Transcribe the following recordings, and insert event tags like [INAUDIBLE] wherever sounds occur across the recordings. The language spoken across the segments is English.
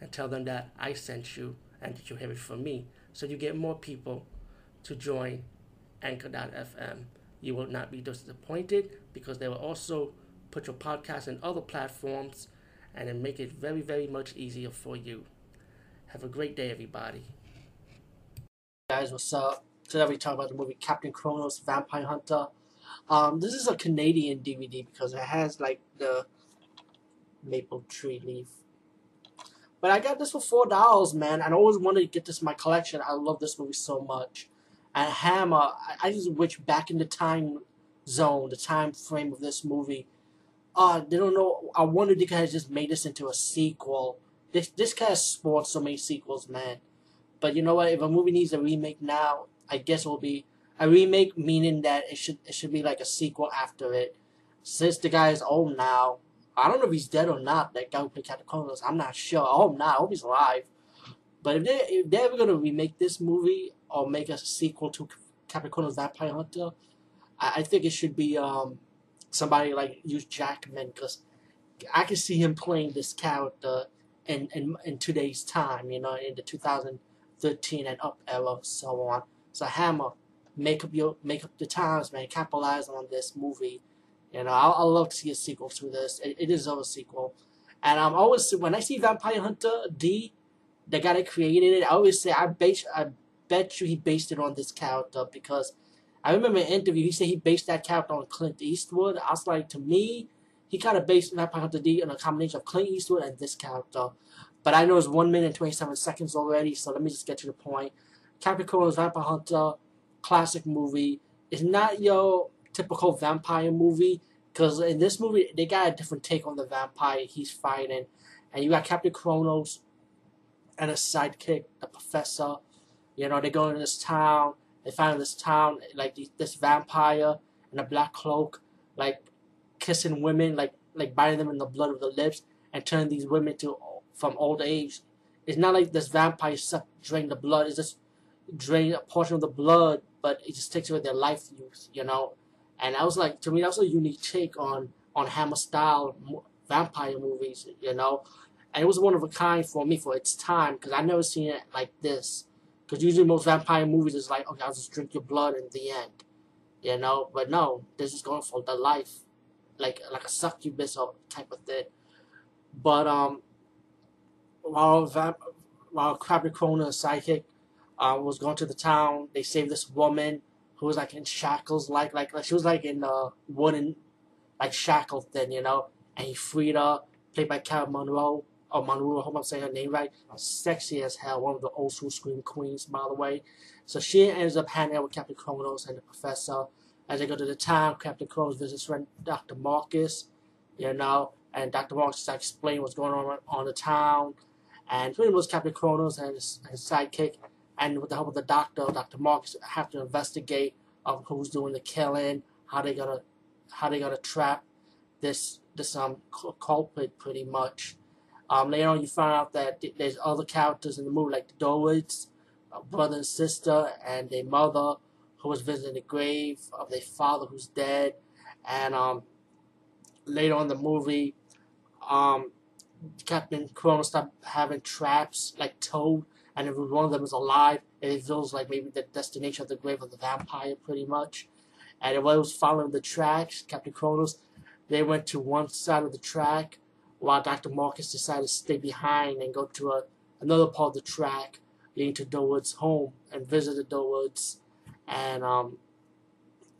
and tell them that I sent you and that you have it from me. So you get more people to join Anchor.fm. You will not be disappointed because they will also put your podcast in other platforms and then make it very, very much easier for you. Have a great day, everybody. Guys, what's up? Today we talk about the movie Captain Kronos Vampire Hunter. Um, this is a Canadian DVD because it has like the maple tree leaf. But I got this for four dollars, man. I always wanted to get this in my collection. I love this movie so much. And Hammer, I, just wish back in the time zone, the time frame of this movie. Uh, they don't know. I wonder they could have just made this into a sequel. This this guy has spawned so many sequels, man. But you know what? If a movie needs a remake now, I guess it will be a remake, meaning that it should it should be like a sequel after it. Since the guy is old now, I don't know if he's dead or not. That guy who played Captain I'm not sure. I hope not. I hope he's alive. But if they if they're ever gonna remake this movie or make a sequel to Captain Kronos Vampire Hunter, I, I think it should be um somebody like Hugh Jackman because I can see him playing this character in, in in today's time. You know, in the 2013 and up era, so on. So Hammer, make up your make up the times, man. Capitalize on this movie you know, I, I love to see a sequel to this. It, it deserves a sequel. And I'm always when I see Vampire Hunter D, the guy that created it, I always say I base I bet you he based it on this character because I remember an interview he said he based that character on Clint Eastwood. I was like, to me, he kind of based Vampire Hunter D on a combination of Clint Eastwood and this character. But I know it's one minute and twenty seven seconds already, so let me just get to the point. Captain Kronos Vampire Hunter, classic movie. It's not your typical vampire movie because in this movie they got a different take on the vampire he's fighting, and you got Captain Kronos and a sidekick, the professor. You know they go into this town. They find this town like this vampire in a black cloak, like kissing women, like like biting them in the blood of the lips, and turning these women to from old age. It's not like this vampire suck drain the blood. It's just drain a portion of the blood, but it just takes away their life use. You know, and I was like, to me, that was a unique take on on Hammer style vampire movies, you know. And it was one of a kind for me for its time because I never seen it like this. Because usually most vampire movies is like, okay, I'll just drink your blood in the end, you know. But no, this is going for the life, like like a succubus or type of thing. But um, while vamp, while Captain Kronos sidekick uh, was going to the town, they saved this woman who was like in shackles, like like, like she was like in a wooden like shackle thing, you know. And he freed her, played by Carol Munro. Or Munro, I hope I'm saying her name right. Sexy as hell, one of the old school scream queens, by the way. So she ends up hanging out with Captain Kronos and the professor. As they go to the town, Captain Kronos visits friend Dr. Marcus, you know, and Dr. Marcus explains what's going on on the town. And pretty much Captain Kronos and his, his sidekick and with the help of the doctor, Dr. Marks have to investigate of who's doing the killing, how they gonna how they gonna trap this this um culprit pretty much. Um, later on, you find out that there's other characters in the movie like the Durwards, brother and sister, and their mother who was visiting the grave of their father who's dead, and um, later on in the movie, um, Captain Kronos stopped having traps like Toad and if one of them is alive, it feels like maybe the destination of the grave of the vampire, pretty much. And while it was following the tracks, Captain Kronos, they went to one side of the track, while Dr. Marcus decided to stay behind and go to a, another part of the track, leading to Durward's home, and visit the Durwards, and um,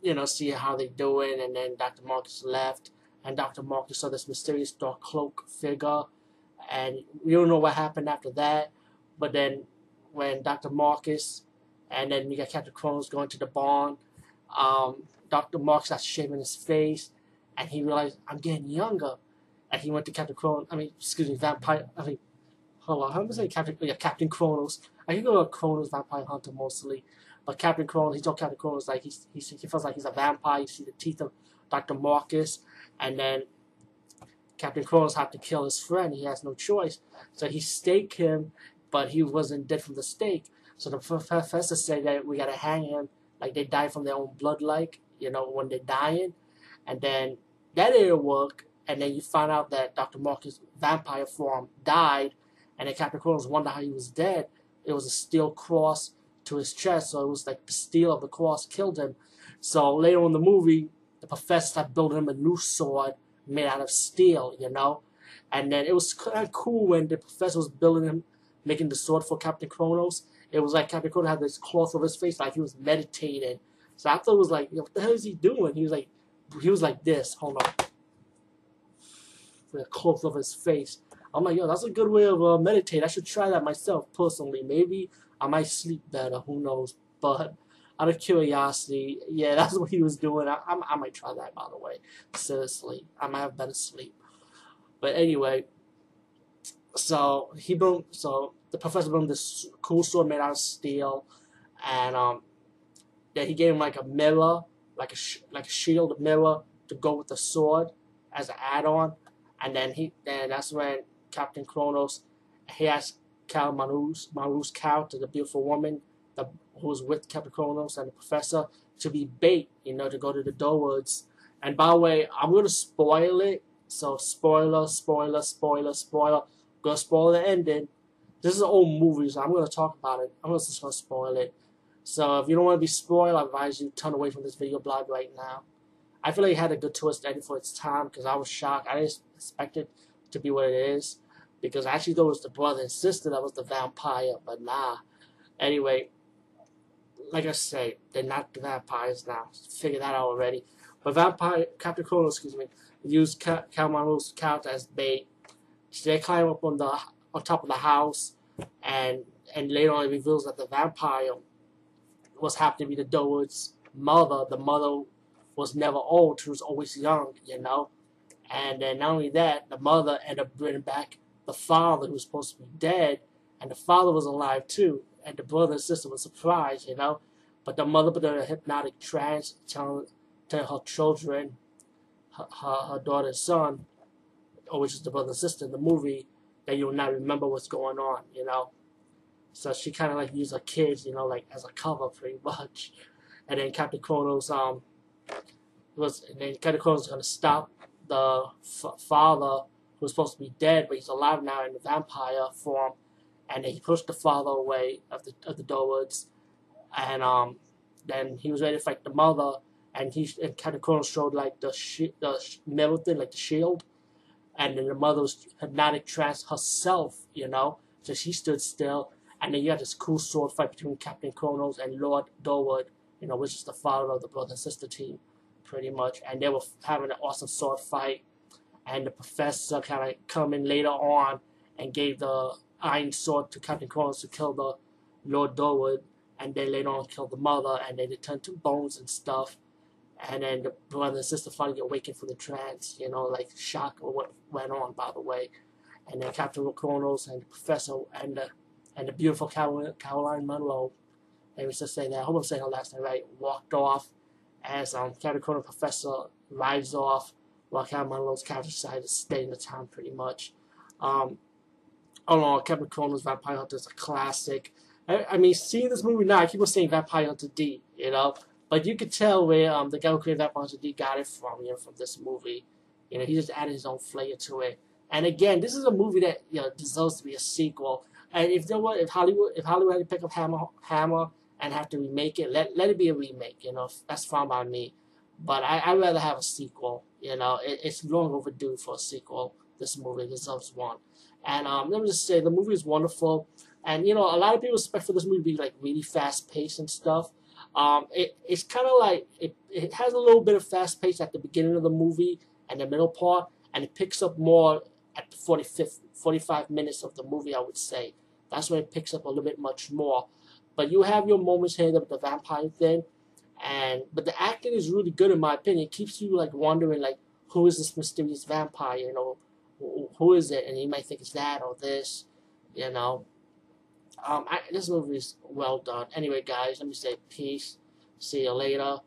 you know, see how they're doing. And then Dr. Marcus left, and Dr. Marcus saw this mysterious dark cloak figure, and we don't know what happened after that. But then when Dr. Marcus and then you got Captain Kronos going to the barn, um, Dr. Marcus starts shaving his face and he realized I'm getting younger. And he went to Captain Kronos, I mean, excuse me, Vampire, I mean, hold on, how am I say Captain? Yeah, Captain Kronos. I can go with Kronos Vampire Hunter mostly, but Captain Kronos, he told Captain Kronos like he's, he's he feels like he's a vampire. You see the teeth of Dr. Marcus, and then Captain Kronos had to kill his friend. He has no choice, so he staked him, but he wasn't dead from the stake. So the professor said that we gotta hang him, like they die from their own blood, like you know when they're dying, and then that didn't work. And then you find out that Dr. Marcus' vampire form died, and then Captain wondered how he was dead. It was a steel cross to his chest, so it was like the steel of the cross killed him. So later in the movie, the professor building him a new sword made out of steel, you know. And then it was kind of cool when the professor was building him, making the sword for Captain Kronos. It was like Captain Kronos had this cloth over his face, like he was meditating. So I thought it was like, what the hell is he doing? He was like, he was like this. Hold on. A cloth over his face. I'm like, yo, that's a good way of uh, meditate. I should try that myself personally. Maybe I might sleep better. Who knows? But out of curiosity, yeah, [LAUGHS] that's what he was doing. I, I, I might try that, by the way. Seriously, I might have better sleep. But anyway, so he built. So the professor built this cool sword made out of steel, and um, yeah, he gave him like a mirror, like a like a shield mirror to go with the sword as an add-on, and then he then that's when Captain Kronos, he asked Cal Marus, Marus Cal to the beautiful woman the, who was with Captain Kronos and the professor to be bait, you know, to go to the Durwards. And by the way, I'm to spoil it. So spoiler, spoiler, spoiler, spoiler. To spoil the ending. This is an old movie, so I'm to talk about it. I'm just to spoil it. So if you don't want to be spoiled, I advise you turn away from this video blog right now. I feel like it had a good twist ending for its time because I was shocked. I didn't expect it to be what it is because I actually thought it was the brother and sister that was the vampire, but nah. Anyway, like I say, they're not the vampires now. Figure that out already. But vampire Captain Kronos, excuse me, used Kalmaru's couch as bait. They climb up on the on top of the house, and and later on it reveals that the vampire was happened to be the Durward's mother. The mother was never old; she was always young, you know. And then not only that, the mother ended up bringing back the father who was supposed to be dead, and the father was alive too and the brother and sister were surprised, you know. But the mother put her in a hypnotic trance, telling, telling her children, her, her, her daughter and son, or which is the brother and sister in the movie, that you will not remember what's going on, you know. So she kind of like used her kids, you know, like as a cover pretty [LAUGHS] much. And then Captain Kronos um was, and then Captain Kronos gonna stop the father who was supposed to be dead, but he's alive now in the vampire form and he pushed the father away of the of the Durwards, and um, then he was ready to fight the mother, and he and Captain Kronos showed like the sh- the metal thing, like the shield, and then the mother was hypnotic trance herself, you know, so she stood still, and then you had this cool sword fight between Captain Kronos and Lord Durward, you know, which is the father of the brother and sister team, pretty much, and they were having an awesome sword fight, and the professor kind of come in later on and gave the Iron Sword to Captain Kronos to kill the Lord Durward, and then later on killed the mother, and then they turned to bones and stuff. And then the brother sister finally awakened from the trance, you know, like shock or what went on, by the way. And then Captain Kronos and the professor and the and the beautiful Caroline, Munro, let me just say that, I hope I'm saying her last name right, walked off as um, Captain Kronos professor rides off while Caroline Munro's character decided to stay in the town pretty much. Um, Oh no, Captain Kronos Vampire Hunter is a classic. I, I, mean, seeing this movie now, I keep on saying Vampire Hunter D, you know, but you could tell where um the guy who created Vampire Hunter D got it from, you know, from this movie. You know, he just added his own flair to it. And again, this is a movie that you know deserves to be a sequel. And if there were, if Hollywood, if Hollywood had to pick up Hammer, Hammer and have to remake it, let let it be a remake. You know, that's fine by me. But I I rather have a sequel. You know, it, it's long overdue for a sequel. This movie deserves one. And um, let me just say, the movie is wonderful. And, you know, a lot of people expect for this movie to be, like, really fast-paced and stuff. Um, it, it's kind of like, it, it has a little bit of fast pace at the beginning of the movie and the middle part, and it picks up more at the 45th, 45 minutes of the movie, I would say. That's when it picks up a little bit much more. But you have your moments here with the vampire thing, and but the acting is really good in my opinion. It keeps you like wondering like who is this mysterious vampire? You know, who is it? And you might think it's that or this, You know, um, I, this movie is well done. Anyway, guys, let me say peace. See you later.